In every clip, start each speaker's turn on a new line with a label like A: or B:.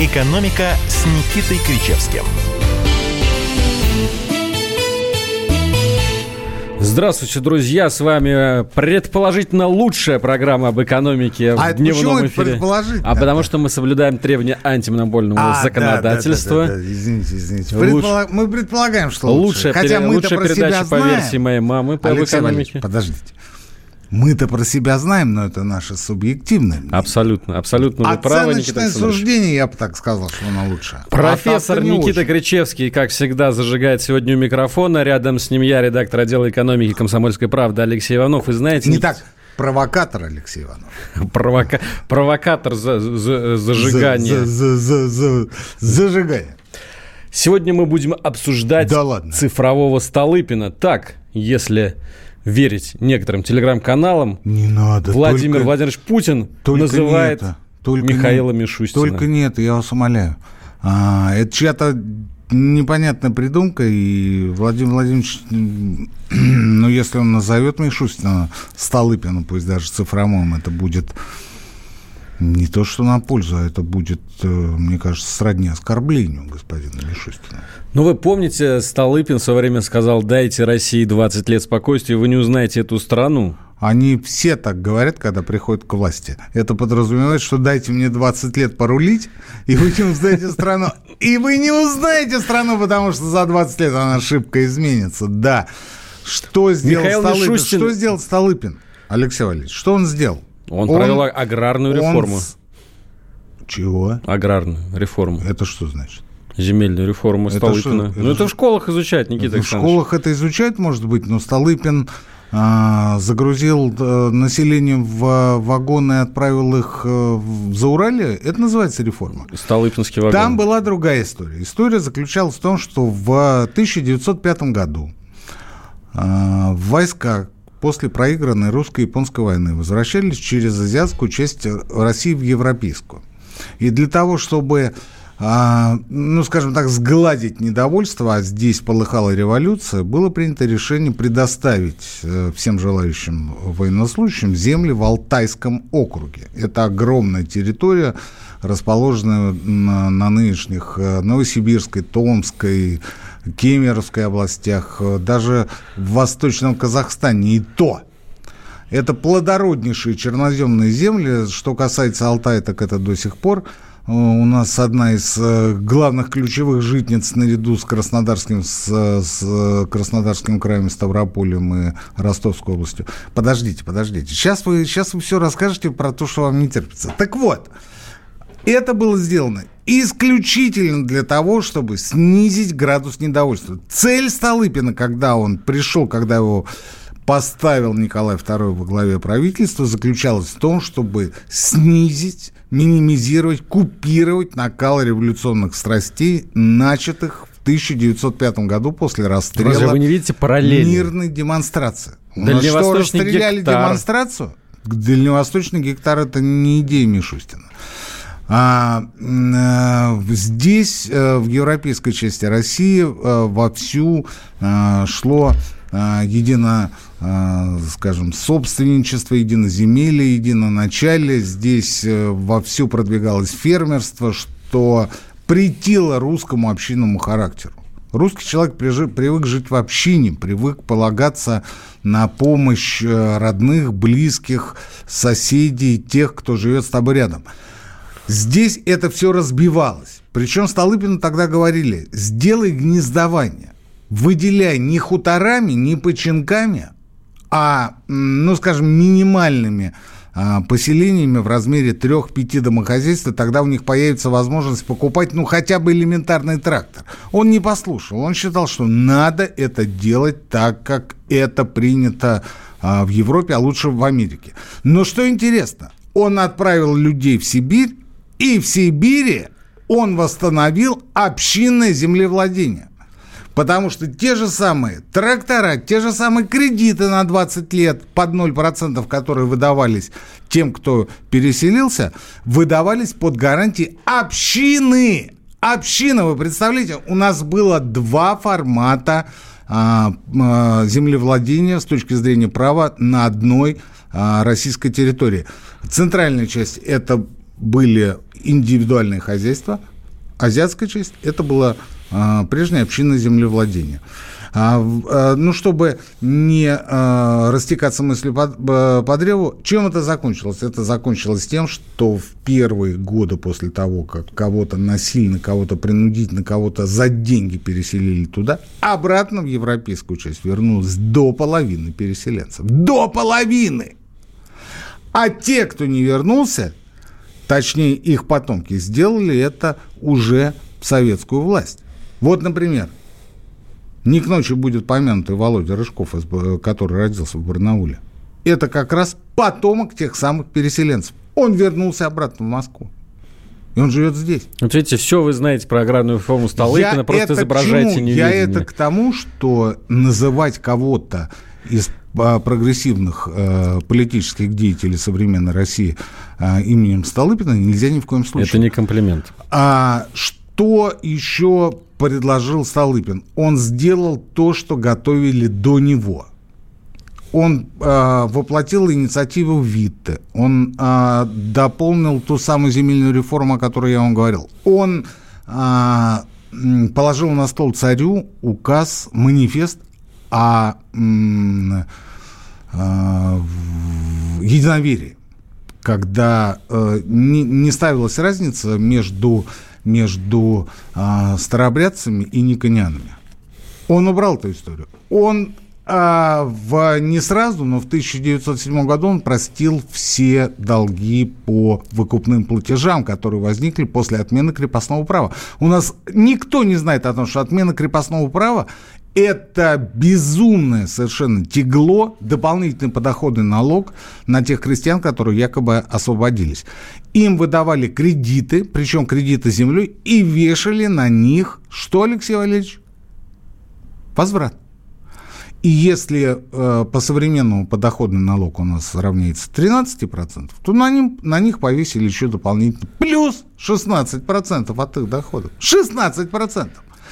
A: «Экономика» с Никитой Кричевским.
B: Здравствуйте, друзья! С вами предположительно лучшая программа об экономике
C: а
B: в дневном эфире.
C: Предположительно?
B: А потому что мы соблюдаем требования антимонопольного а, законодательства.
C: Да, да, да, да. Извините, извините. Луч... Мы предполагаем, что лучше.
B: Лучшая,
C: Хотя
B: пере... лучшая передача по версии моей мамы по
C: Алексей
B: экономике.
C: Подождите. Мы-то про себя знаем, но это наше субъективное мнение.
B: Абсолютно, абсолютно. Вы правы,
C: Оценочное суждение, я бы так сказал, что оно лучше.
B: Профессор
C: а
B: Никита Кричевский, как всегда, зажигает сегодня у микрофона. Рядом с ним я, редактор отдела экономики комсомольской правды Алексей Иванов. И знаете...
C: Не Ник... так, провокатор Алексей Иванов.
B: Провока... Провокатор за... За... зажигания.
C: За... За... За... Зажигания.
B: Сегодня мы будем обсуждать
C: да ладно.
B: цифрового Столыпина. Так, если верить некоторым телеграм-каналам,
C: не надо.
B: Владимир
C: только,
B: Владимирович Путин
C: только
B: называет
C: не только
B: Михаила
C: не,
B: Мишустина.
C: Только нет, я вас умоляю. А, это чья-то непонятная придумка, и Владимир Владимирович, ну, если он назовет Мишустина Столыпина, пусть даже цифромом, это будет не то, что на пользу, а это будет, э, мне кажется, сродни оскорблению господина Мишустина.
B: Ну, вы помните, Столыпин в свое время сказал, дайте России 20 лет спокойствия, вы не узнаете эту страну.
C: Они все так говорят, когда приходят к власти. Это подразумевает, что дайте мне 20 лет порулить, и вы не узнаете страну. И вы не узнаете страну, потому что за 20 лет она ошибка изменится. Да. Что сделал
B: Михаил
C: Столыпин?
B: Мишустин...
C: Что сделал Столыпин, Алексей Валерьевич? Что он сделал?
B: Он, он провел аграрную реформу. Он...
C: Чего?
B: Аграрную реформу.
C: Это что значит?
B: Земельную реформу
C: это
B: Столыпина.
C: Что?
B: Ну, это, это в школах изучают, Никита
C: это В школах это изучают, может быть, но Столыпин а, загрузил а, население в вагоны и отправил их а, в Зауралье. Это называется реформа.
B: Столыпинский вагон.
C: Там была другая история. История заключалась в том, что в 1905 году а, войска после проигранной русско-японской войны возвращались через азиатскую часть России в европейскую. И для того, чтобы, а, ну, скажем так, сгладить недовольство, а здесь полыхала революция, было принято решение предоставить э, всем желающим военнослужащим земли в Алтайском округе. Это огромная территория, расположенная на, на нынешних э, Новосибирской, Томской, Кемеровской областях, э, даже в Восточном Казахстане и то. Это плодороднейшие черноземные земли. Что касается Алтая, так это до сих пор э, у нас одна из э, главных ключевых житниц наряду с Краснодарским, с, с Краснодарским краем, Ставрополем и Ростовской областью. Подождите, подождите. Сейчас вы, сейчас вы все расскажете про то, что вам не терпится. Так вот, это было сделано исключительно для того, чтобы снизить градус недовольства. Цель Столыпина, когда он пришел, когда его поставил Николай II во главе правительства, заключалась в том, чтобы снизить, минимизировать, купировать накал революционных страстей, начатых в 1905 году после расстрела
B: Разве вы не видите параллели?
C: мирной демонстрации. У нас что, расстреляли гектар. демонстрацию? Дальневосточный гектар – это не идея Мишустина. А, а, здесь, а, в европейской части России, а, вовсю шло едино, скажем, собственничество, единоземелье, единоначалие. Здесь вовсю продвигалось фермерство, что претило русскому общинному характеру. Русский человек привык жить в общине, привык полагаться на помощь родных, близких, соседей, тех, кто живет с тобой рядом. Здесь это все разбивалось. Причем Столыпину тогда говорили, сделай гнездование, выделяй не хуторами, не починками, а, ну, скажем, минимальными а, поселениями в размере трех-пяти домохозяйств, тогда у них появится возможность покупать, ну, хотя бы элементарный трактор. Он не послушал, он считал, что надо это делать так, как это принято а, в Европе, а лучше в Америке. Но что интересно, он отправил людей в Сибирь, и в Сибири он восстановил общинное землевладение. Потому что те же самые трактора, те же самые кредиты на 20 лет под 0%, которые выдавались тем, кто переселился, выдавались под гарантии общины. Община, вы представляете, у нас было два формата а, а, землевладения с точки зрения права на одной а, российской территории. Центральная часть – это были индивидуальное хозяйство. Азиатская часть – это было а, прежнее общинное землевладение. А, а, ну, чтобы не растекаться мыслью по, по древу, чем это закончилось? Это закончилось тем, что в первые годы после того, как кого-то насильно, кого-то принудительно, кого-то за деньги переселили туда, обратно в европейскую часть вернулось до половины переселенцев. До половины! А те, кто не вернулся, точнее их потомки, сделали это уже в советскую власть. Вот, например, не к ночи будет помянутый Володя Рыжков, который родился в Барнауле. Это как раз потомок тех самых переселенцев. Он вернулся обратно в Москву. И он живет здесь.
B: Вот видите, все вы знаете про аграрную форму Столыпина, просто изображаете неведение.
C: Я это к тому, что называть кого-то из прогрессивных э, политических деятелей современной России э, именем Столыпина нельзя ни в коем случае.
B: Это не комплимент.
C: А что еще предложил Столыпин. Он сделал то, что готовили до него. Он э, воплотил инициативу Витте. Он э, дополнил ту самую земельную реформу, о которой я вам говорил. Он э, положил на стол царю указ, манифест о э, э, единоверии, когда э, не, не ставилась разница между между э, старообрядцами и никонянами. Он убрал эту историю. Он а в, не сразу, но в 1907 году он простил все долги по выкупным платежам, которые возникли после отмены крепостного права. У нас никто не знает о том, что отмена крепостного права это безумное совершенно тягло, дополнительный подоходный налог на тех крестьян, которые якобы освободились. Им выдавали кредиты, причем кредиты землей, и вешали на них, что, Алексей Валерьевич? Возврат. И если э, по современному подоходный налог у нас равняется 13%, то на, ним, на них повесили еще дополнительно плюс 16% от их доходов. 16%!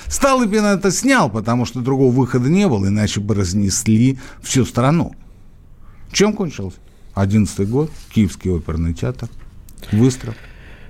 C: Столыпин это снял, потому что другого выхода не было, иначе бы разнесли всю страну. Чем кончился? 11 год, Киевский оперный театр, выстрел.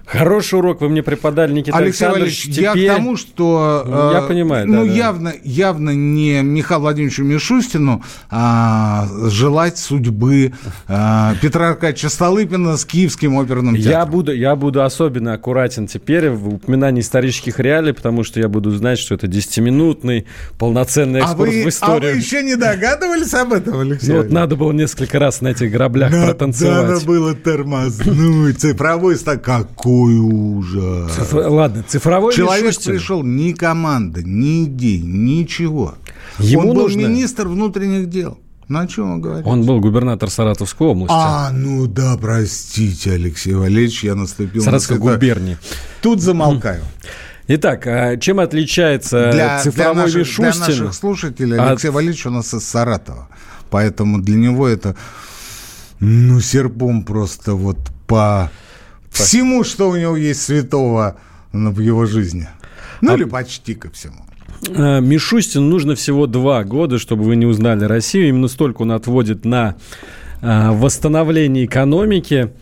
B: Хороший урок вы мне преподали, Никита
C: Алексей
B: Александрович.
C: Теперь... Я к тому, что...
B: Ну, я э, понимаю,
C: Ну,
B: да,
C: явно, да. явно не Михаилу Владимировичу Мишустину а, желать судьбы а, Петра Аркадьевича Столыпина с Киевским оперным театром.
B: Я буду, я буду особенно аккуратен теперь в упоминании исторических реалий, потому что я буду знать, что это 10-минутный полноценный экскурс а вы, в историю. А
C: вы еще не догадывались об этом, Алексей? Ну,
B: вот надо было несколько раз на этих граблях надо, протанцевать.
C: Надо было тормознуть. Цифровой стак. Какой какой ужас.
B: Цифр... Ладно, цифровой
C: Человек Мишустин. пришел, ни команда, ни идей, ничего.
B: Ему
C: Он
B: нужно...
C: был министр внутренних дел. Ну, о чем он говорит?
B: Он был губернатор Саратовской области.
C: А, ну да, простите, Алексей Валерьевич, я наступил
B: Саратовской
C: на
B: губернии.
C: Тут замолкаю.
B: Итак, а чем отличается для, цифровой для наших, Мишустин?
C: Для наших слушателей Алексей от... Валерьевич у нас из Саратова. Поэтому для него это, ну, серпом просто вот по всему, что у него есть святого в его жизни. Ну, а... или почти ко всему.
B: Э, Мишустин нужно всего два года, чтобы вы не узнали Россию. Именно столько он отводит на э, восстановление экономики.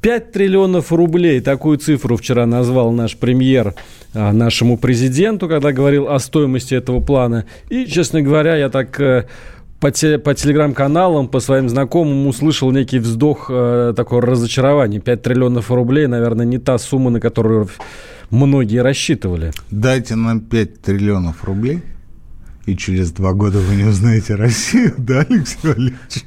B: 5 триллионов рублей, такую цифру вчера назвал наш премьер э, нашему президенту, когда говорил о стоимости этого плана. И, честно говоря, я так по, те, по телеграм-каналам, по своим знакомым услышал некий вздох э, такого разочарования. 5 триллионов рублей, наверное, не та сумма, на которую многие рассчитывали.
C: Дайте нам 5 триллионов рублей, и через два года вы не узнаете Россию, да, Алексей Валерьевич?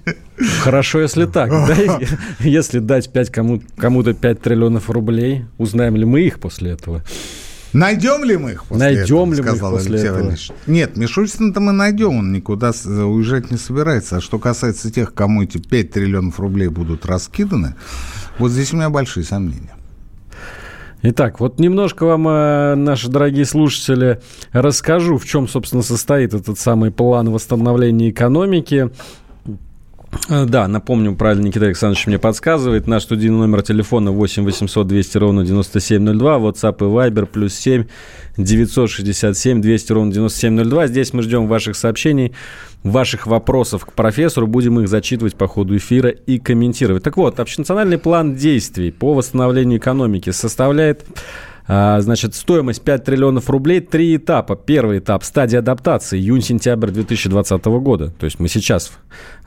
B: Хорошо, если так. Да? Если дать 5 кому, кому-то 5 триллионов рублей, узнаем ли мы их после этого?
C: Найдем ли мы их
B: после найдем этого, ли мы их после Алексей этого?
C: Нет, Мишустина-то мы найдем, он никуда уезжать не собирается. А что касается тех, кому эти 5 триллионов рублей будут раскиданы, вот здесь у меня большие сомнения.
B: Итак, вот немножко вам, э, наши дорогие слушатели, расскажу, в чем, собственно, состоит этот самый план восстановления экономики. Э, да, напомню, правильно Никита Александрович мне подсказывает. Наш студийный номер телефона 8 800 200 ровно 9702, WhatsApp и Viber плюс 7 967 200 ровно 9702. Здесь мы ждем ваших сообщений, ваших вопросов к профессору. Будем их зачитывать по ходу эфира и комментировать. Так вот, общенациональный план действий по восстановлению экономики составляет а, значит, стоимость 5 триллионов рублей, три этапа. Первый этап – стадия адаптации, июнь-сентябрь 2020 года. То есть мы сейчас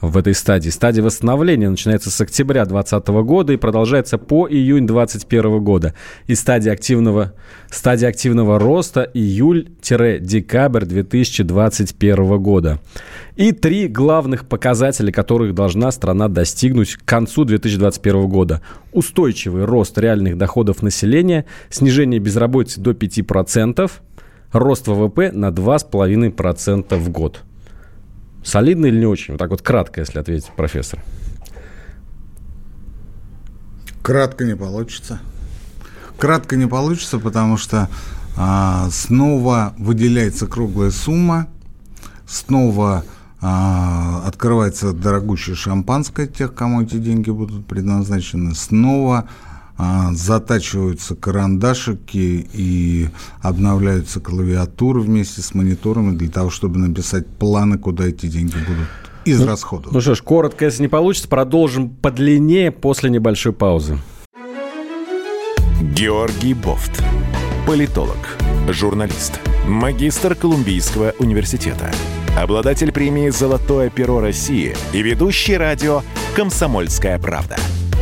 B: в этой стадии. Стадия восстановления начинается с октября 2020 года и продолжается по июнь 2021 года. И стадия активного, стадия активного роста июль-декабрь 2021 года. И три главных показателя, которых должна страна достигнуть к концу 2021 года. Устойчивый рост реальных доходов населения, снижение безработицы до 5%, рост ВВП на 2,5% в год. Солидно или не очень? Вот так вот кратко, если ответить, профессор.
C: Кратко не получится. Кратко не получится, потому что а, снова выделяется круглая сумма, снова а, открывается дорогущее шампанское тех, кому эти деньги будут предназначены, снова затачиваются карандашики и обновляются клавиатуры вместе с мониторами для того, чтобы написать планы, куда эти деньги будут из
B: ну,
C: расходов.
B: Ну что ж, коротко, если не получится, продолжим подлиннее после небольшой паузы.
A: Георгий Бофт. Политолог, журналист, магистр Колумбийского университета, обладатель премии «Золотое перо России» и ведущий радио «Комсомольская правда»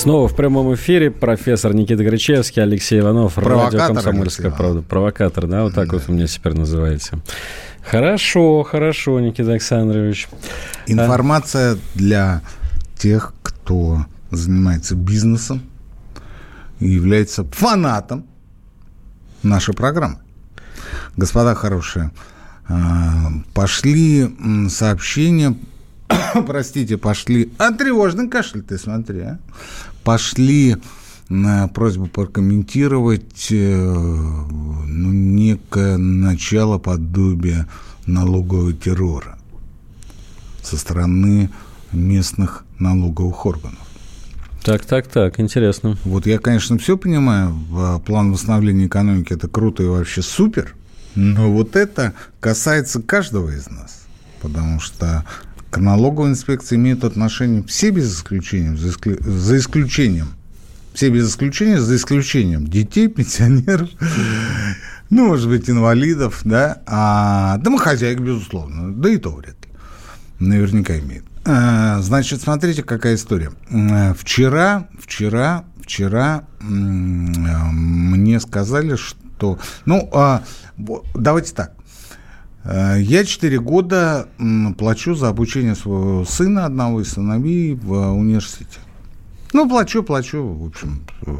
B: Снова в прямом эфире профессор Никита Гречевский, Алексей Иванов, радио «Комсомольская правда». Провокатор, да, вот так да. вот вы меня теперь называете. Хорошо, хорошо, Никита Александрович.
C: Информация а... для тех, кто занимается бизнесом и является фанатом нашей программы. Господа хорошие, а, пошли сообщения простите, пошли... А тревожный кашель, ты смотри, а? Пошли на просьбу прокомментировать э, ну, некое начало подобия налогового террора со стороны местных налоговых органов.
B: Так, так, так, интересно.
C: Вот я, конечно, все понимаю, план восстановления экономики это круто и вообще супер, но вот это касается каждого из нас, потому что к налоговой инспекции имеют отношение все без исключения, за, исклю... за исключением, все без исключения, за исключением детей, пенсионеров, ну, может быть, инвалидов, да, а домохозяек, безусловно, да и то вряд ли, наверняка имеет. А, значит, смотрите, какая история. Вчера, вчера, вчера мне сказали, что, ну, а, давайте так, я 4 года плачу за обучение своего сына, одного из сыновей в университете. Ну, плачу, плачу, в общем. Э,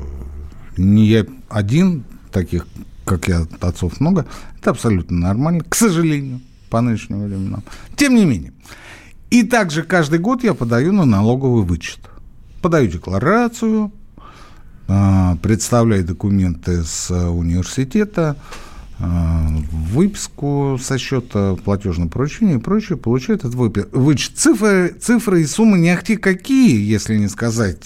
C: не я один, таких, как я, отцов много. Это абсолютно нормально, к сожалению, по нынешним временам. Тем не менее. И также каждый год я подаю на налоговый вычет. Подаю декларацию, э, представляю документы с университета, Э, выписку со счета платежного поручения и прочее, получает этот вычет. Цифры, цифры и суммы не ахти какие, если не сказать,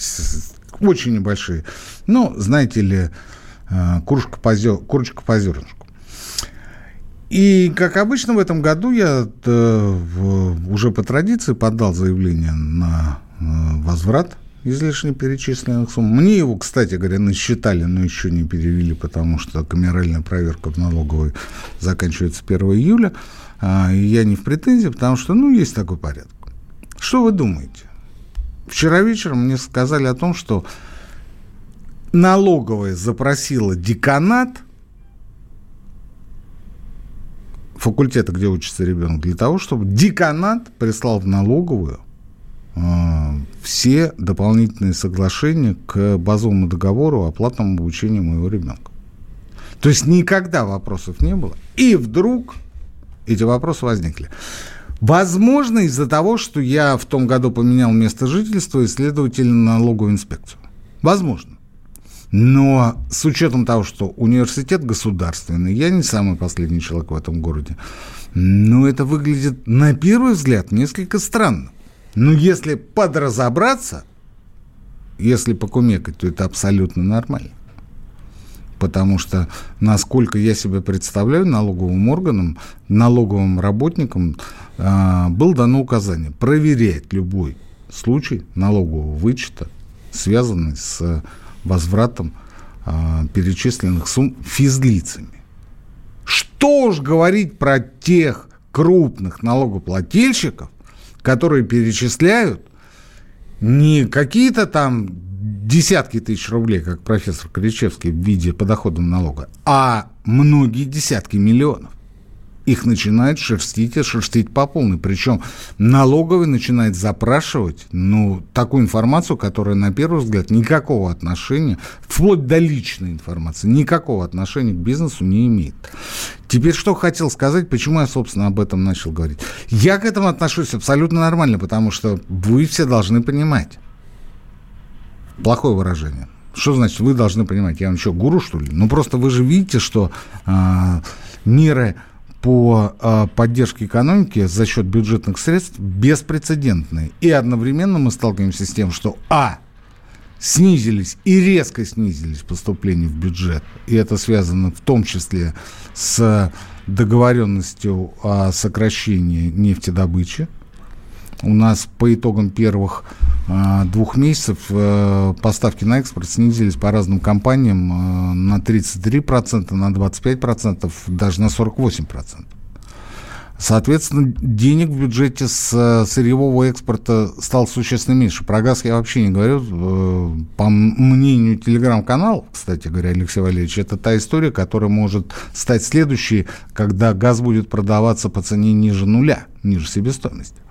C: очень небольшие. Но, знаете ли, э, курочка по, зер... курочка по зернышку. И, как обычно, в этом году я э, уже по традиции подал заявление на возврат излишне перечисленных сумм. Мне его, кстати говоря, насчитали, но еще не перевели, потому что камеральная проверка в налоговой заканчивается 1 июля. А, я не в претензии, потому что, ну, есть такой порядок. Что вы думаете? Вчера вечером мне сказали о том, что налоговая запросила деканат факультета, где учится ребенок, для того, чтобы деканат прислал в налоговую а, все дополнительные соглашения к базовому договору о платном обучении моего ребенка. То есть никогда вопросов не было. И вдруг эти вопросы возникли. Возможно, из-за того, что я в том году поменял место жительства и, следовательно, налоговую инспекцию. Возможно. Но с учетом того, что университет государственный, я не самый последний человек в этом городе, но это выглядит, на первый взгляд, несколько странно. Но если подразобраться, если покумекать, то это абсолютно нормально. Потому что, насколько я себе представляю, налоговым органам, налоговым работникам э, было дано указание проверять любой случай налогового вычета, связанный с возвратом э, перечисленных сумм физлицами. Что уж говорить про тех крупных налогоплательщиков, которые перечисляют не какие-то там десятки тысяч рублей, как профессор Кричевский в виде подоходного налога, а многие десятки миллионов их начинают шерстить и шерстить по полной. Причем налоговый начинает запрашивать ну, такую информацию, которая, на первый взгляд, никакого отношения, вплоть до личной информации, никакого отношения к бизнесу не имеет. Теперь что хотел сказать, почему я, собственно, об этом начал говорить. Я к этому отношусь абсолютно нормально, потому что вы все должны понимать. Плохое выражение. Что значит, вы должны понимать? Я вам что, гуру, что ли? Ну, просто вы же видите, что э, меры по э, поддержке экономики за счет бюджетных средств беспрецедентные. И одновременно мы сталкиваемся с тем, что А. Снизились и резко снизились поступления в бюджет. И это связано в том числе с договоренностью о сокращении нефтедобычи. У нас по итогам первых э, двух месяцев э, поставки на экспорт снизились по разным компаниям э, на 33%, на 25%, даже на 48%. Соответственно, денег в бюджете с сырьевого экспорта стало существенно меньше. Про газ я вообще не говорю. По мнению телеграм-каналов, кстати говоря, Алексей Валерьевич, это та история, которая может стать следующей, когда газ будет продаваться по цене ниже нуля, ниже себестоимости.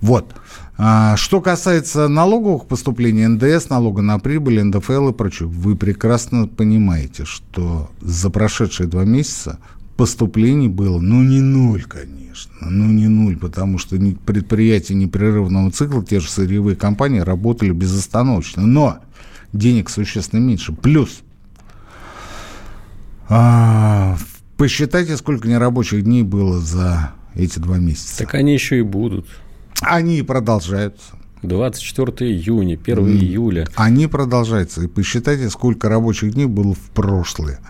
C: Вот. А, что касается налоговых поступлений, НДС, налога на прибыль, НДФЛ и прочее, вы прекрасно понимаете, что за прошедшие два месяца поступлений было, ну, не ноль, конечно, ну, не ноль, потому что предприятия непрерывного цикла, те же сырьевые компании работали безостановочно, но денег существенно меньше. Плюс, а, посчитайте, сколько нерабочих дней было за эти два месяца.
B: Так они еще и будут.
C: Они продолжаются.
B: 24 июня, 1 mm. июля.
C: Они продолжаются. И посчитайте, сколько рабочих дней было в прошлое,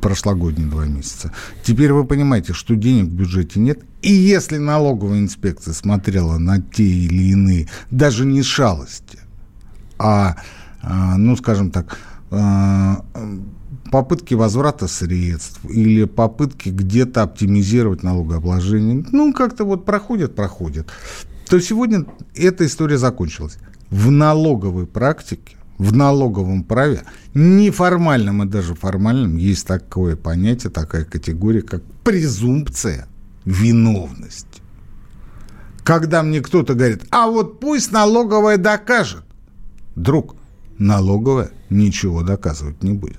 C: прошлогодние два месяца. Теперь вы понимаете, что денег в бюджете нет. И если налоговая инспекция смотрела на те или иные, даже не шалости, а, а ну, скажем так, а, попытки возврата средств или попытки где-то оптимизировать налогообложение, ну, как-то вот проходят, проходят то сегодня эта история закончилась. В налоговой практике, в налоговом праве, неформальном и даже формальном, есть такое понятие, такая категория, как презумпция виновности. Когда мне кто-то говорит, а вот пусть налоговая докажет. Друг, налоговая ничего доказывать не будет.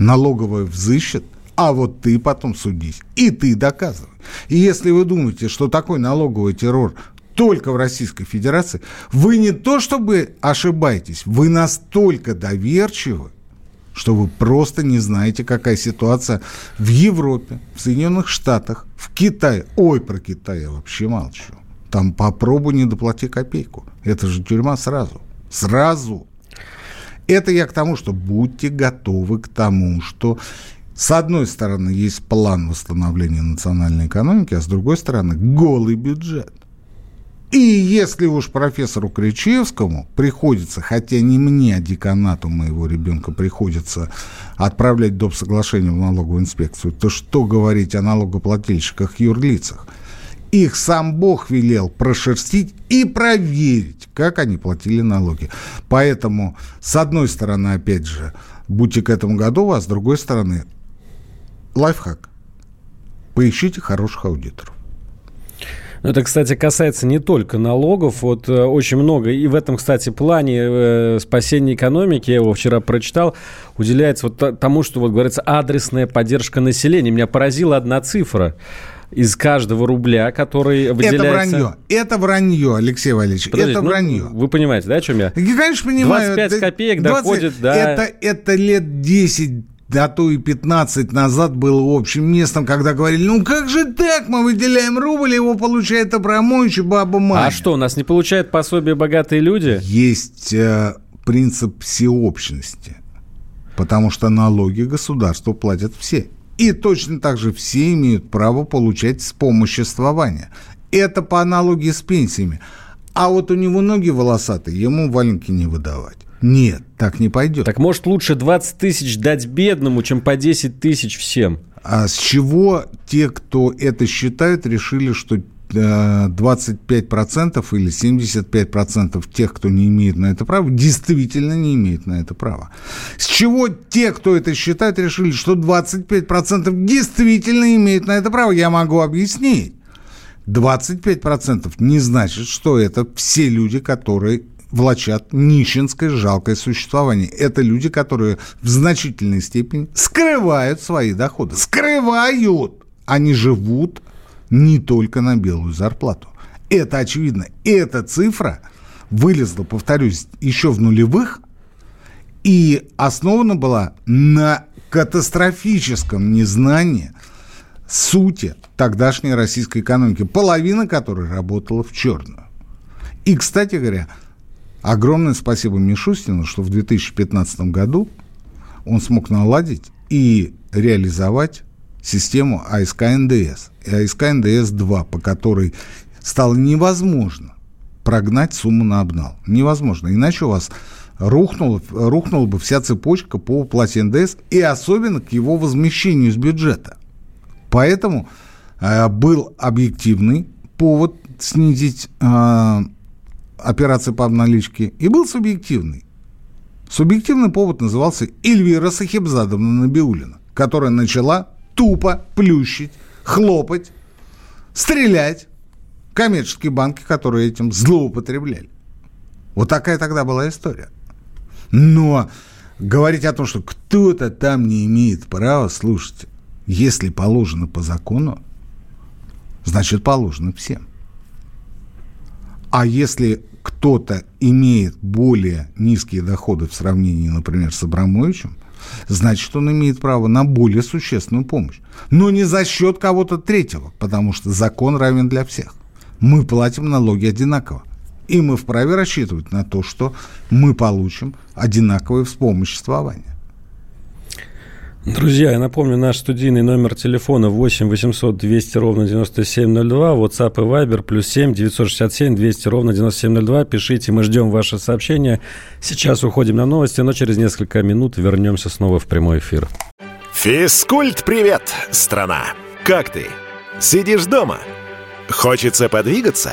C: Налоговая взыщет – а вот ты потом судись. И ты доказывай. И если вы думаете, что такой налоговый террор только в Российской Федерации, вы не то чтобы ошибаетесь, вы настолько доверчивы, что вы просто не знаете, какая ситуация в Европе, в Соединенных Штатах, в Китае. Ой, про Китай я вообще молчу. Там попробуй не доплати копейку. Это же тюрьма сразу. Сразу. Это я к тому, что будьте готовы к тому, что с одной стороны, есть план восстановления национальной экономики, а с другой стороны, голый бюджет. И если уж профессору Кричевскому приходится, хотя не мне, а деканату моего ребенка приходится отправлять доп. соглашение в налоговую инспекцию, то что говорить о налогоплательщиках-юрлицах? Их сам Бог велел прошерстить и проверить, как они платили налоги. Поэтому, с одной стороны, опять же, будьте к этому готовы, а с другой стороны, лайфхак. Поищите хороших аудиторов.
B: Ну, это, кстати, касается не только налогов. Вот э, очень много. И в этом, кстати, плане э, спасения экономики, я его вчера прочитал, уделяется вот тому, что, вот говорится, адресная поддержка населения. Меня поразила одна цифра из каждого рубля, который выделяется...
C: Это вранье. Это вранье, Алексей Валерьевич. Подождите, это ну, вранье.
B: Вы понимаете, да, о чем
C: я? Конечно, понимаю.
B: 25 копеек 20... доходит, да.
C: Это, это лет 10 а то и 15 назад было общим местом, когда говорили, ну как же так, мы выделяем рубль, его получает Абрамович и баба Маня.
B: А что, у нас не получают пособие богатые люди?
C: Есть э, принцип всеобщности, потому что налоги государству платят все. И точно так же все имеют право получать вспомоществование. Это по аналогии с пенсиями. А вот у него ноги волосатые, ему валенки не выдавать. Нет, так не пойдет.
B: Так может лучше 20 тысяч дать бедному, чем по 10 тысяч всем?
C: А с чего те, кто это считают, решили, что 25% э, или 75% тех, кто не имеет на это права, действительно не имеет на это права. С чего те, кто это считает, решили, что 25% действительно имеют на это право, я могу объяснить. 25% не значит, что это все люди, которые влачат нищенское жалкое существование. Это люди, которые в значительной степени скрывают свои доходы. Скрывают! Они живут не только на белую зарплату. Это очевидно. Эта цифра вылезла, повторюсь, еще в нулевых и основана была на катастрофическом незнании сути тогдашней российской экономики, половина которой работала в черную. И, кстати говоря, Огромное спасибо Мишустину, что в 2015 году он смог наладить и реализовать систему АСК НДС. И АСК НДС-2, по которой стало невозможно прогнать сумму на обнал. Невозможно. Иначе у вас рухнула, рухнула бы вся цепочка по уплате НДС и особенно к его возмещению из бюджета. Поэтому э, был объективный повод снизить э, операции по обналичке, и был субъективный. Субъективный повод назывался Эльвира Сахибзадовна Набиулина, которая начала тупо плющить, хлопать, стрелять коммерческие банки, которые этим злоупотребляли. Вот такая тогда была история. Но говорить о том, что кто-то там не имеет права, слушайте, если положено по закону, значит положено всем. А если кто-то имеет более низкие доходы в сравнении, например, с Абрамовичем, значит, он имеет право на более существенную помощь. Но не за счет кого-то третьего, потому что закон равен для всех. Мы платим налоги одинаково. И мы вправе рассчитывать на то, что мы получим одинаковое вспомоществование.
B: Друзья, я напомню, наш студийный номер телефона 8 800 200 ровно 9702, WhatsApp и Viber, плюс 7 967 200 ровно 9702. Пишите, мы ждем ваше сообщение. Сейчас уходим на новости, но через несколько минут вернемся снова в прямой эфир.
A: Физкульт-привет, страна! Как ты? Сидишь дома? Хочется подвигаться?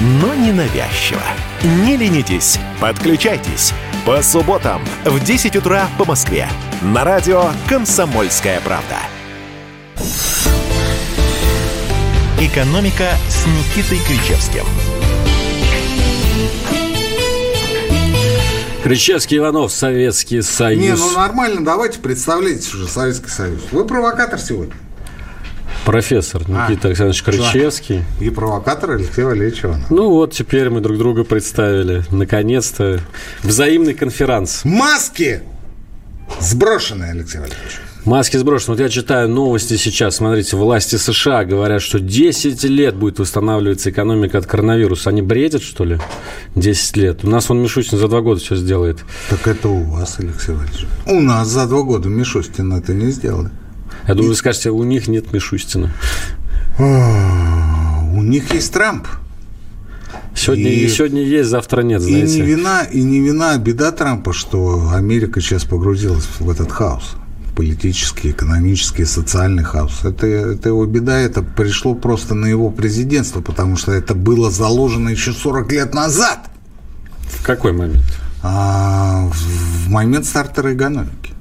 A: но не навязчиво. Не ленитесь, подключайтесь. По субботам в 10 утра по Москве. На радио «Комсомольская правда». «Экономика» с Никитой Кричевским.
B: Кричевский Иванов, Советский Союз.
C: Не, ну нормально, давайте представляйтесь уже Советский Союз. Вы провокатор сегодня.
B: Профессор а, Никита а, Александрович Крычевский.
C: И провокатор Алексей Валерьевич Иванов.
B: Ну вот, теперь мы друг друга представили. Наконец-то. Взаимный конферанс.
C: Маски! Сброшенные, Алексей Валерьевич.
B: Маски сброшены. Вот я читаю новости сейчас. Смотрите, власти США говорят, что 10 лет будет восстанавливаться экономика от коронавируса. Они бредят, что ли? 10 лет. У нас он Мишустин за два года все сделает.
C: Так это у вас, Алексей Валерьевич. У нас за два года Мишустин это не сделает.
B: Я думаю, вы скажете, у них нет Мишустина.
C: У них есть Трамп.
B: Сегодня, и, сегодня есть, завтра нет, знаете.
C: И не, вина, и не вина, беда Трампа, что Америка сейчас погрузилась в этот хаос. политический, экономический, социальный хаос. Это, это его беда, это пришло просто на его президентство, потому что это было заложено еще 40 лет назад.
B: В какой момент?
C: А, в момент старта экономики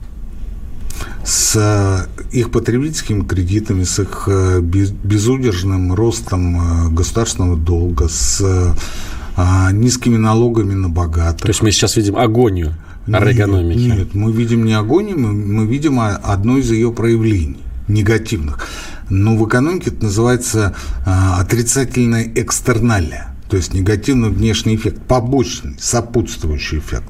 C: с э, их потребительскими кредитами, с их э, безудержным ростом э, государственного долга, с низкими налогами на богатых. То
B: есть мы сейчас видим агонию экономики?
C: Нет, мы видим не агонию, мы, мы видим одно из ее проявлений негативных. Но в экономике это называется отрицательная экстерналия то есть негативный внешний эффект, побочный, сопутствующий эффект.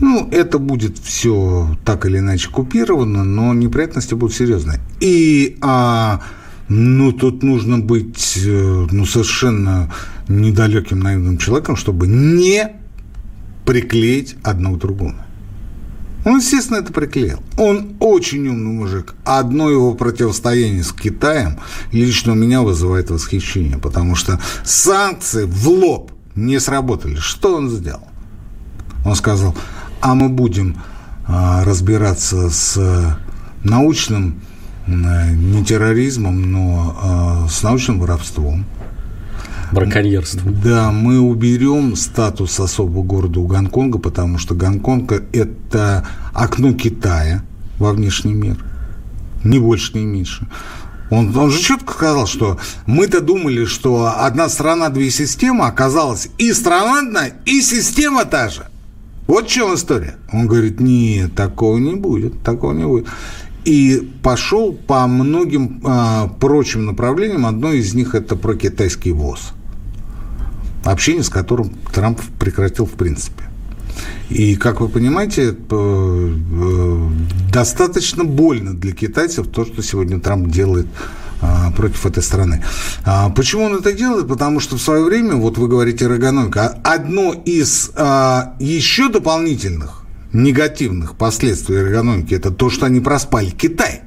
C: Ну, это будет все так или иначе купировано, но неприятности будут серьезные. И, а, ну, тут нужно быть, э, ну, совершенно недалеким наивным человеком, чтобы не приклеить одно к другому. Он, естественно, это приклеил. Он очень умный мужик. Одно его противостояние с Китаем лично у меня вызывает восхищение, потому что санкции в лоб не сработали. Что он сделал? Он сказал, а мы будем а, разбираться с научным не терроризмом, но а, с научным воровством –
B: браконьерство.
C: Да, мы уберем статус особого города у Гонконга, потому что Гонконг – это окно Китая во внешний мир. Ни больше, ни меньше. Он, он же четко сказал, что мы-то думали, что одна страна, две системы, оказалась и страна одна, и система та же. Вот в чем история. Он говорит, нет, такого не будет, такого не будет. И пошел по многим э, прочим направлениям. Одно из них это про китайский ВОЗ общение с которым Трамп прекратил в принципе. И, как вы понимаете, э, достаточно больно для китайцев то, что сегодня Трамп делает а, против этой страны. А, почему он это делает? Потому что в свое время, вот вы говорите эргономика, одно из а, еще дополнительных негативных последствий эргономики это то, что они проспали Китай.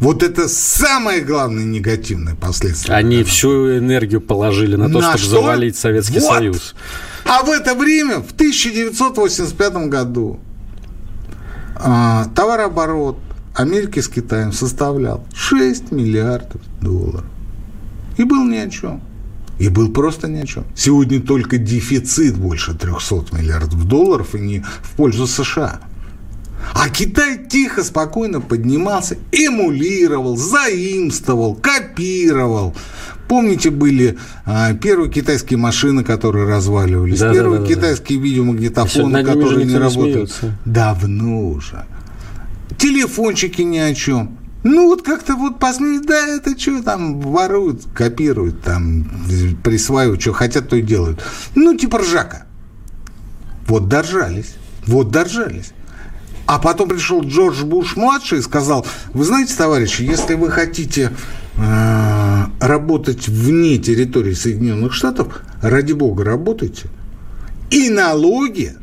C: Вот это самое главное негативное последствие.
B: Они всю энергию положили на то, на чтобы что? завалить Советский вот. Союз.
C: А в это время, в 1985 году, а, товарооборот Америки с Китаем составлял 6 миллиардов долларов. И был ни о чем. И был просто ни о чем. Сегодня только дефицит больше 300 миллиардов долларов и не в пользу США. А Китай тихо, спокойно поднимался, эмулировал, заимствовал, копировал. Помните, были а, первые китайские машины, которые разваливались, да, первые да, да, китайские да. видеомагнитофоны, которые не работают. Смеются. Давно уже. Телефончики ни о чем. Ну, вот как-то вот посмотри, да, это что там воруют, копируют, там, присваивают, что хотят, то и делают. Ну, типа ржака. Вот дожались. Вот дожались. А потом пришел Джордж Буш-младший и сказал, вы знаете, товарищи, если вы хотите э, работать вне территории Соединенных Штатов, ради бога, работайте. И налоги,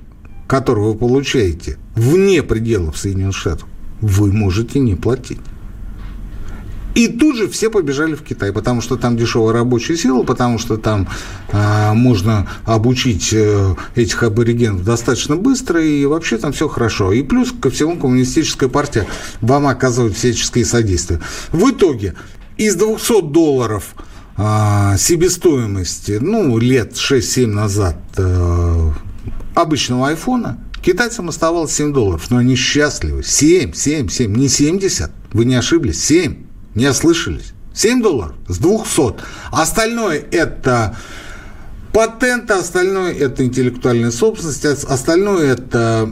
C: которые вы получаете вне пределов Соединенных Штатов, вы можете не платить. И тут же все побежали в Китай, потому что там дешевая рабочая сила, потому что там а, можно обучить э, этих аборигенов достаточно быстро, и вообще там все хорошо. И плюс ко всему коммунистическая партия вам оказывает всяческие содействия. В итоге из 200 долларов а, себестоимости, ну, лет 6-7 назад а, обычного айфона, китайцам оставалось 7 долларов, но они счастливы. 7, 7, 7, не 70, вы не ошиблись, 7. Не ослышались? 7 долларов с 200. Остальное это патенты, остальное это интеллектуальная собственность, остальное это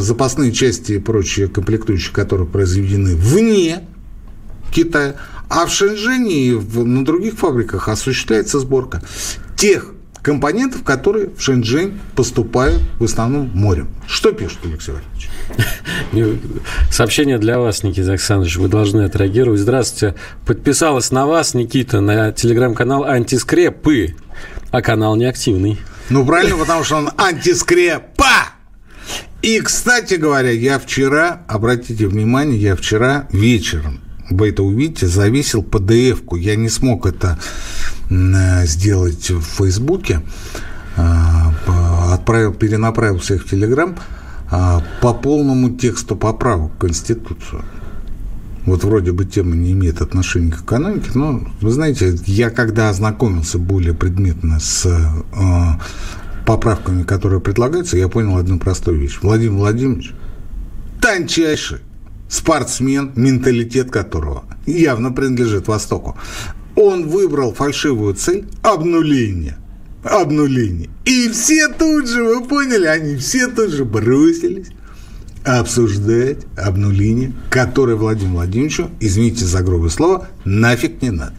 C: запасные части и прочие комплектующие, которые произведены вне Китая. А в Шэньчжэне и на других фабриках осуществляется сборка тех компонентов, которые в Шэньчжэнь поступают в основном морем. Что пишет Алексей Валерьевич?
B: Сообщение для вас, Никита Александрович, вы должны отреагировать. Здравствуйте. Подписалась на вас, Никита, на телеграм-канал «Антискрепы», а канал неактивный.
C: Ну, правильно, потому что он антискрепа. И, кстати говоря, я вчера, обратите внимание, я вчера вечером вы это увидите, завесил PDF-ку. Я не смог это сделать в Фейсбуке. Э, отправил, перенаправил всех в Телеграм. а, по полному тексту поправок в Конституцию. Вот вроде бы тема не имеет отношения к экономике, но, вы знаете, я когда ознакомился более предметно с э, поправками, которые предлагаются, я понял одну простую вещь. Владимир Владимирович тончайший спортсмен, менталитет которого явно принадлежит Востоку. Он выбрал фальшивую цель обнуления. Обнуление. И все тут же, вы поняли, они все тут же бросились обсуждать обнуление, которое Владимиру Владимировичу, извините за грубое слово, нафиг не надо.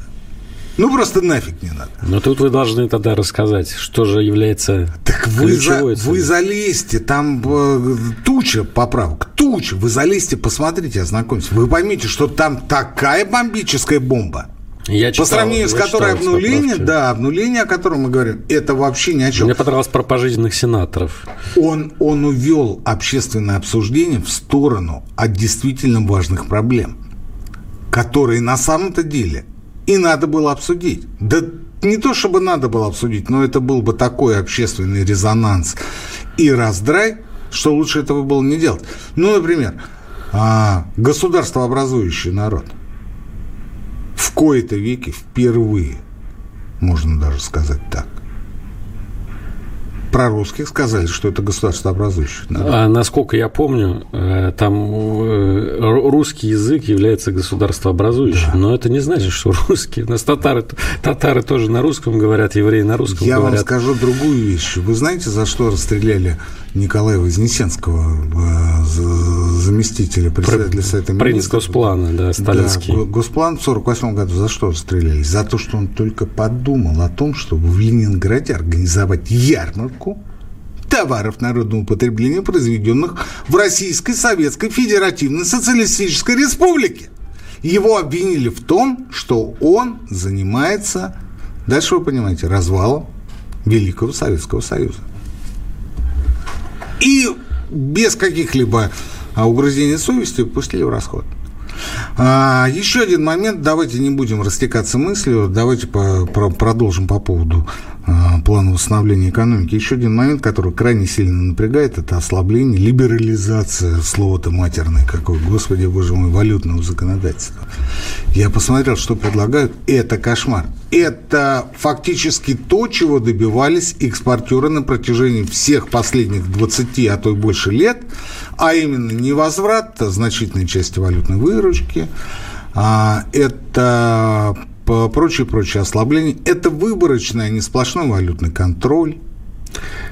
C: Ну, просто нафиг не надо.
B: Но тут вы должны тогда рассказать, что же является
C: Так вы, за, вы залезьте, там э, туча поправок, туча. Вы залезьте, посмотрите, ознакомьтесь. Вы поймите, что там такая бомбическая бомба. Я читал, По сравнению с которой обнуление, да, обнуление, о котором мы говорим, это вообще ни о чем.
B: Мне понравилось про пожизненных сенаторов.
C: Он, он увел общественное обсуждение в сторону от действительно важных проблем, которые на самом-то деле и надо было обсудить. Да не то, чтобы надо было обсудить, но это был бы такой общественный резонанс и раздрай, что лучше этого было не делать. Ну, например, а, государство, образующий народ, в кои-то веке впервые, можно даже сказать так, про русских сказали, что это государство образующее.
B: А, насколько я помню, э, там э, русский язык является государствообразующим, да. но это не значит, что русские. У нас татары, татары тоже на русском говорят, евреи на русском
C: я
B: говорят.
C: Я вам скажу другую вещь. Вы знаете, за что расстреляли Николая Вознесенского, э, заместителя председателя Совета
B: Министров? Госплана, да, сталинский.
C: Да, Госплан в 1948 году за что расстреляли? За то, что он только подумал о том, чтобы в Ленинграде организовать ярмарку товаров народного потребления, произведенных в Российской Советской Федеративной Социалистической Республике. Его обвинили в том, что он занимается, дальше вы понимаете, развалом Великого Советского Союза. И без каких-либо а, угрызений совести пустили в расход. А, еще один момент, давайте не будем растекаться мыслью, давайте по, про, продолжим по поводу а, плана восстановления экономики. Еще один момент, который крайне сильно напрягает, это ослабление, либерализация, слово-то матерное какое, господи, боже мой, валютного законодательства. Я посмотрел, что предлагают, это кошмар. Это фактически то, чего добивались экспортеры на протяжении всех последних 20, а то и больше лет, а именно невозврат значительной части валютной выручки, а, это прочее-прочее ослабление. Это выборочный, а не сплошной валютный контроль.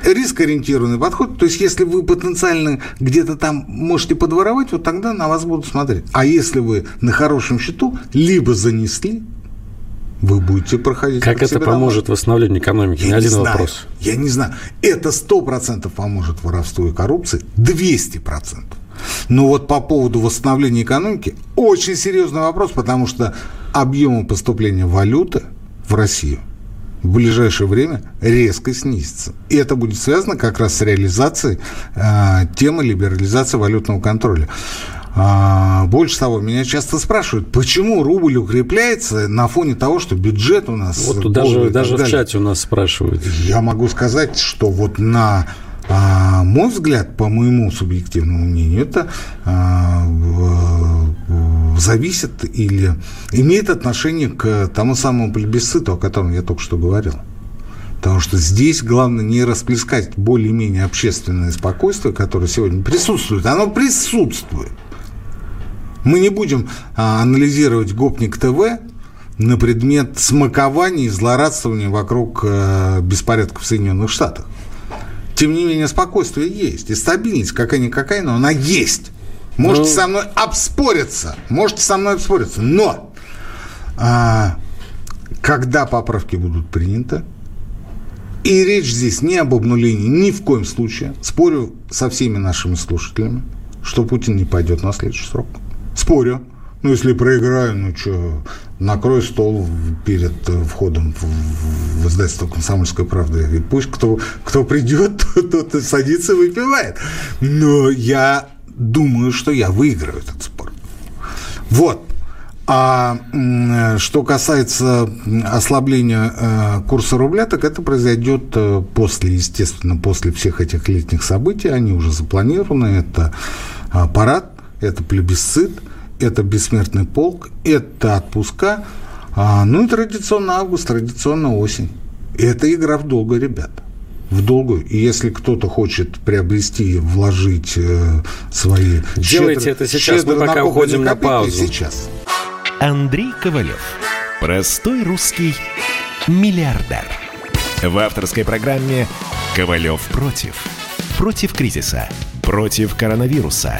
C: Рискоориентированный подход. То есть, если вы потенциально где-то там можете подворовать, вот тогда на вас будут смотреть. А если вы на хорошем счету, либо занесли, вы будете проходить.
B: Как это поможет домой. восстановлению экономики? Я не один
C: знаю.
B: вопрос.
C: Я не знаю. Это 100% поможет воровству и коррупции. 200%. Но вот по поводу восстановления экономики очень серьезный вопрос, потому что объемы поступления валюты в Россию в ближайшее время резко снизится. И это будет связано как раз с реализацией э, темы либерализации валютного контроля. А, больше того, меня часто спрашивают, почему рубль укрепляется на фоне того, что бюджет у нас...
B: Вот даже, даже в чате у нас спрашивают.
C: Я могу сказать, что вот на а, мой взгляд, по моему субъективному мнению, это а, зависит или имеет отношение к тому самому плебисциту, о котором я только что говорил. Потому что здесь главное не расплескать более-менее общественное спокойствие, которое сегодня присутствует. Оно присутствует. Мы не будем а, анализировать Гопник ТВ на предмет смакования и злорадствования вокруг а, беспорядков в Соединенных Штатах. Тем не менее, спокойствие есть. И стабильность какая-никакая, но она есть. Можете ну... со мной обспориться. Можете со мной обспориться. Но а, когда поправки будут приняты, и речь здесь не об обнулении ни в коем случае, спорю со всеми нашими слушателями, что Путин не пойдет на следующий срок. Спорю. Ну, если проиграю, ну что, накрой стол перед э, входом в, издательство «Комсомольская правда». И пусть кто, кто придет, тот, тот садится и выпивает. Но я думаю, что я выиграю этот спор. Вот. А что касается ослабления э, курса рубля, так это произойдет э, после, естественно, после всех этих летних событий. Они уже запланированы. Это парад, это плебисцит, это бессмертный полк, это отпуска. А, ну и традиционно август, традиционно осень. Это игра в долгую, ребята в долгую. И если кто-то хочет приобрести, вложить э, свои...
B: Делайте щедро, это сейчас, мы пока уходим на паузу.
C: Сейчас.
A: Андрей Ковалев. Простой русский миллиардер. В авторской программе «Ковалев против». Против кризиса, против коронавируса,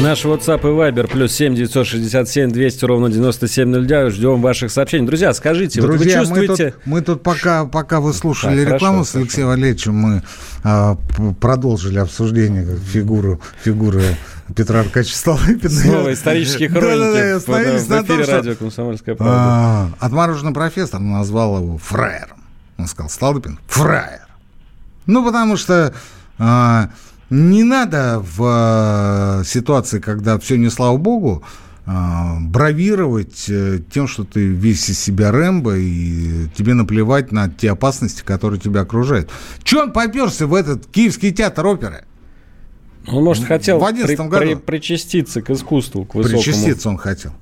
B: Наш WhatsApp и Viber плюс 7 967 200 ровно 9702. Ждем ваших сообщений. Друзья, скажите,
C: Друзья,
B: вот вы чувствуете...
C: Мы тут, мы тут пока, пока вы слушали так, рекламу хорошо, с Алексеем хорошо. Валерьевичем, мы а, продолжили обсуждение фигуру, фигуры Петра Аркадьевича Столыпина.
B: Снова исторические хроники да, да, да, в, в эфире том, радио «Комсомольская правда». А,
C: отмороженный профессор назвал его фраером. Он сказал, Столыпин, фраер. Ну, потому что... А, не надо в э, ситуации, когда все не слава богу, э, бравировать э, тем, что ты весь из себя Рэмбо, и тебе наплевать на те опасности, которые тебя окружают. Че он поперся в этот Киевский театр оперы?
B: Он, может, хотел в при, году. При, причаститься к искусству, к высокому.
C: Причаститься он хотел.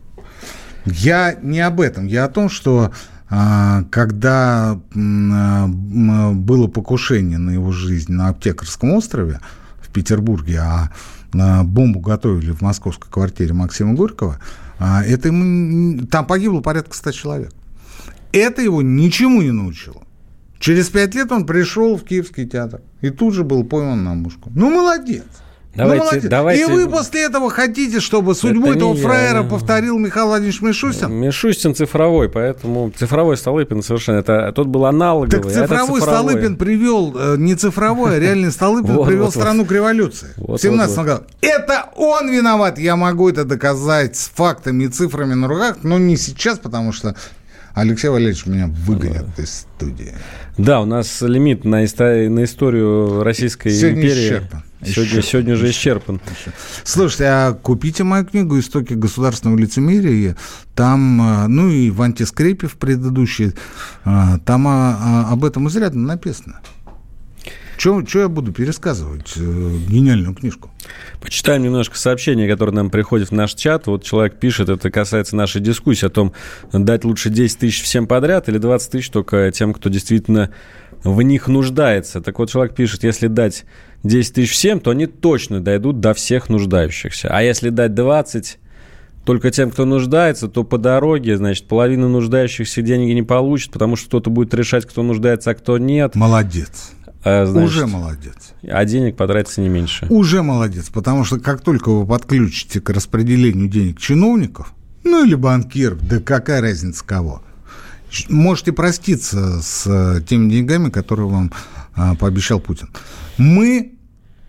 C: Я не об этом. Я о том, что когда было покушение на его жизнь на Аптекарском острове, Петербурге, а бомбу готовили в московской квартире Максима Горького, а, это ему, там погибло порядка 100 человек. Это его ничему не научило. Через пять лет он пришел в Киевский театр и тут же был пойман на мушку. Ну, молодец. Давайте, ну, давайте. И вы после этого хотите, чтобы судьбу Это этого фраера я. повторил Михаил Владимирович Мишустин?
B: Мишустин цифровой, поэтому цифровой Столыпин совершенно. Это тот был аналоговый.
C: Так цифровой, цифровой. Столыпин привел, э, не цифровой, а реальный Столыпин привел страну к революции. В 17 году. Это он виноват, я могу это доказать с фактами и цифрами на руках, но не сейчас, потому что Алексей Валерьевич меня выгонят из студии.
B: Да, у нас лимит на, историю, на историю Российской Сегодня империи. Исчерпан. Сегодня, сегодня же исчерпан.
C: Слушайте, а купите мою книгу «Истоки государственного лицемерия». Там, э, ну и в антискрепе в предыдущей, э, там а, а, об этом изрядно написано. Что я буду пересказывать? Э, гениальную книжку.
B: Почитаем немножко сообщений, которые нам приходят в наш чат. Вот человек пишет, это касается нашей дискуссии о том, дать лучше 10 тысяч всем подряд или 20 тысяч только тем, кто действительно в них нуждается. Так вот, человек пишет, если дать 10 тысяч всем, то они точно дойдут до всех нуждающихся. А если дать 20 только тем, кто нуждается, то по дороге, значит, половина нуждающихся деньги не получит, потому что кто-то будет решать, кто нуждается, а кто нет.
C: Молодец. А, значит, Уже молодец.
B: А денег потратится не меньше.
C: Уже молодец, потому что как только вы подключите к распределению денег чиновников, ну или банкиров, да какая разница кого, можете проститься с э, теми деньгами, которые вам а, пообещал Путин. Мы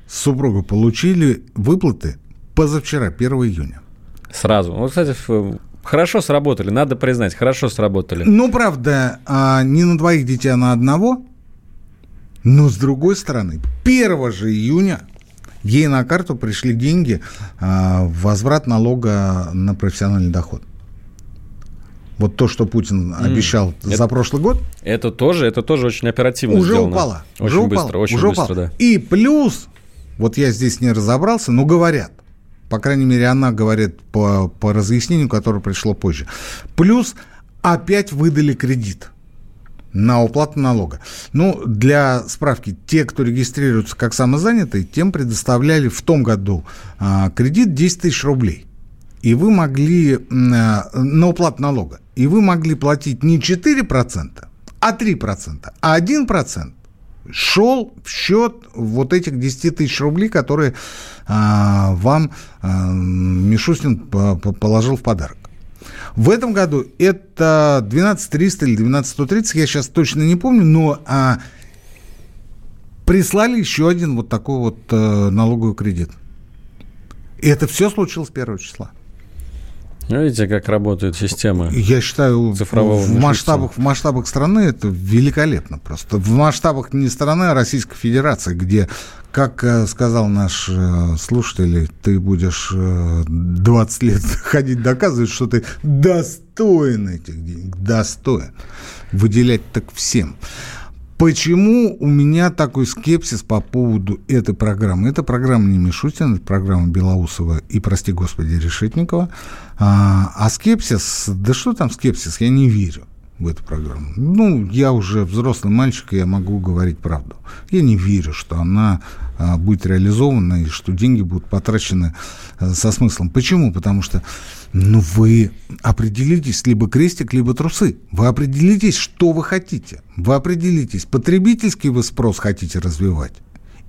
C: с супругой получили выплаты позавчера, 1 июня.
B: Сразу. Ну, кстати, хорошо сработали, надо признать, хорошо сработали.
C: Ну, правда, а, не на двоих детей, а на одного. Но, с другой стороны, 1 же июня ей на карту пришли деньги в возврат налога на профессиональный доход. Вот то, что Путин обещал mm. за это, прошлый год.
B: Это тоже, это тоже очень оперативно
C: уже
B: сделано.
C: Упало,
B: очень
C: уже
B: быстро,
C: упало,
B: очень
C: уже
B: быстро,
C: упало.
B: да.
C: И плюс, вот я здесь не разобрался, но говорят, по крайней мере, она говорит по, по разъяснению, которое пришло позже. Плюс опять выдали кредит на уплату налога. Ну, для справки, те, кто регистрируется как самозанятые, тем предоставляли в том году а, кредит 10 тысяч рублей. И вы могли а, на уплату налога и вы могли платить не 4%, а 3%, а 1% шел в счет вот этих 10 тысяч рублей, которые а, вам а, Мишустин положил в подарок. В этом году это 12 300 или 12 130, я сейчас точно не помню, но а, прислали еще один вот такой вот а, налоговый кредит. И это все случилось с первого числа.
B: Видите, как работает система
C: Я считаю, цифрового в масштабах, в масштабах страны это великолепно просто. В масштабах не страны, а Российской Федерации, где, как э, сказал наш э, слушатель, ты будешь 20 э, лет ходить доказывать, что ты достоин этих денег, достоин. Выделять так всем. Почему у меня такой скепсис по поводу этой программы? Эта программа не Мишутина, это программа Белоусова и, прости господи, Решетникова. А, а скепсис, да что там скепсис, я не верю в эту программу. Ну, я уже взрослый мальчик, и я могу говорить правду. Я не верю, что она а, будет реализована и что деньги будут потрачены а, со смыслом. Почему? Потому что ну, вы определитесь, либо крестик, либо трусы. Вы определитесь, что вы хотите. Вы определитесь, потребительский вы спрос хотите развивать.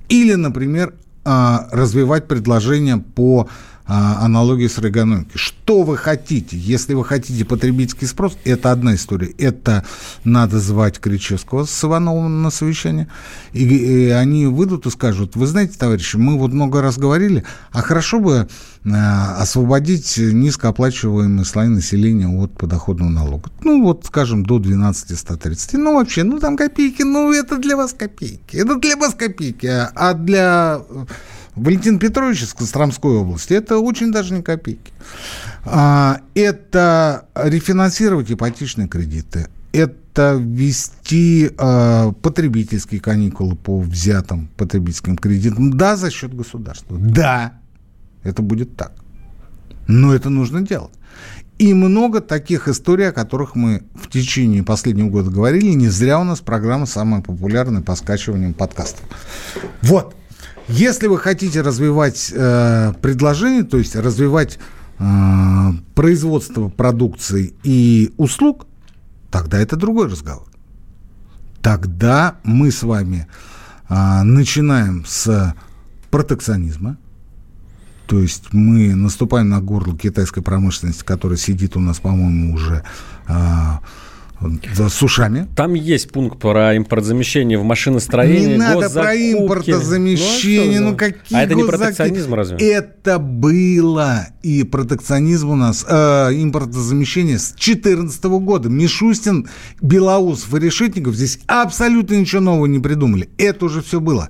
C: Или, например, а, развивать предложение по а, аналогии с эргономикой. Что вы хотите? Если вы хотите потребительский спрос, это одна история. Это надо звать Кричевского с Ивановым на совещание. И, и они выйдут и скажут, вы знаете, товарищи, мы вот много раз говорили, а хорошо бы а, освободить низкооплачиваемый слой населения от подоходного налога. Ну, вот, скажем, до 12-130. Ну, вообще, ну, там копейки, ну, это для вас копейки. Это для вас копейки. А для Валентин Петрович из Костромской области, это очень даже не копейки. А, это рефинансировать ипотечные кредиты, это ввести э, потребительские каникулы по взятым потребительским кредитам. Да, за счет государства. Да, это будет так. Но это нужно делать. И много таких историй, о которых мы в течение последнего года говорили. Не зря у нас программа самая популярная по скачиваниям подкастов. Вот. Если вы хотите развивать э, предложение, то есть развивать э, производство продукции и услуг, тогда это другой разговор. Тогда мы с вами э, начинаем с протекционизма, то есть мы наступаем на горло китайской промышленности, которая сидит у нас, по-моему, уже э, с ушами.
B: Там есть пункт про импортозамещение в машиностроении.
C: Не надо про импортозамещение. Ну, ну какие
B: А это не протекционизм разве?
C: Это было. И протекционизм у нас, э, импортозамещение с 2014 года. Мишустин, Белоусов и Решетников здесь абсолютно ничего нового не придумали. Это уже все было.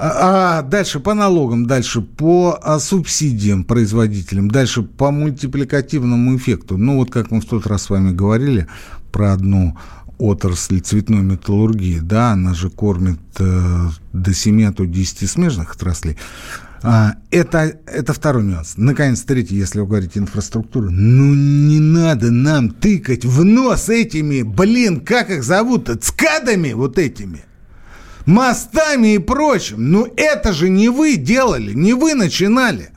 C: А, а дальше по налогам, дальше по а, субсидиям производителям, дальше по мультипликативному эффекту. Ну, вот как мы в тот раз с вами говорили, про одну отрасль цветной металлургии, да, она же кормит э, до 7, а то 10 смежных отраслей. А, это, это второй нюанс. Наконец, третий, если вы говорите инфраструктуру. Ну, не надо нам тыкать в нос этими, блин, как их зовут цкадами вот этими. Мостами и прочим. Ну, это же не вы делали, не вы начинали.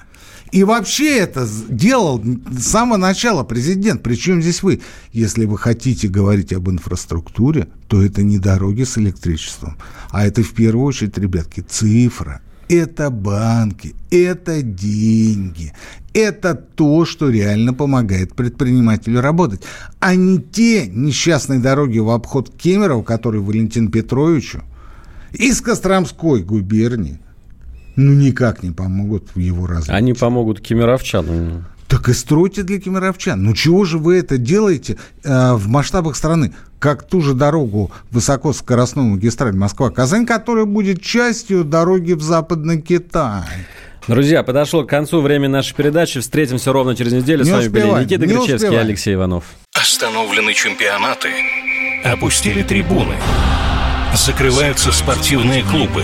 C: И вообще это делал с самого начала президент. Причем здесь вы? Если вы хотите говорить об инфраструктуре, то это не дороги с электричеством, а это в первую очередь, ребятки, цифра. Это банки, это деньги, это то, что реально помогает предпринимателю работать, а не те несчастные дороги в обход Кемерово, которые Валентин Петровичу из Костромской губернии – ну, никак не помогут в его развитии.
B: Они помогут кемеровчанам.
C: Так и стройте для кемеровчан. Ну, чего же вы это делаете э, в масштабах страны? Как ту же дорогу высокоскоростную магистраль Москва-Казань, которая будет частью дороги в Западный Китай.
B: Друзья, подошло к концу время нашей передачи. Встретимся ровно через неделю. Не С вами успеваем, были Никита Гречевский и Алексей Иванов.
D: Остановлены чемпионаты. Опустили трибуны. Закрываются спортивные клубы.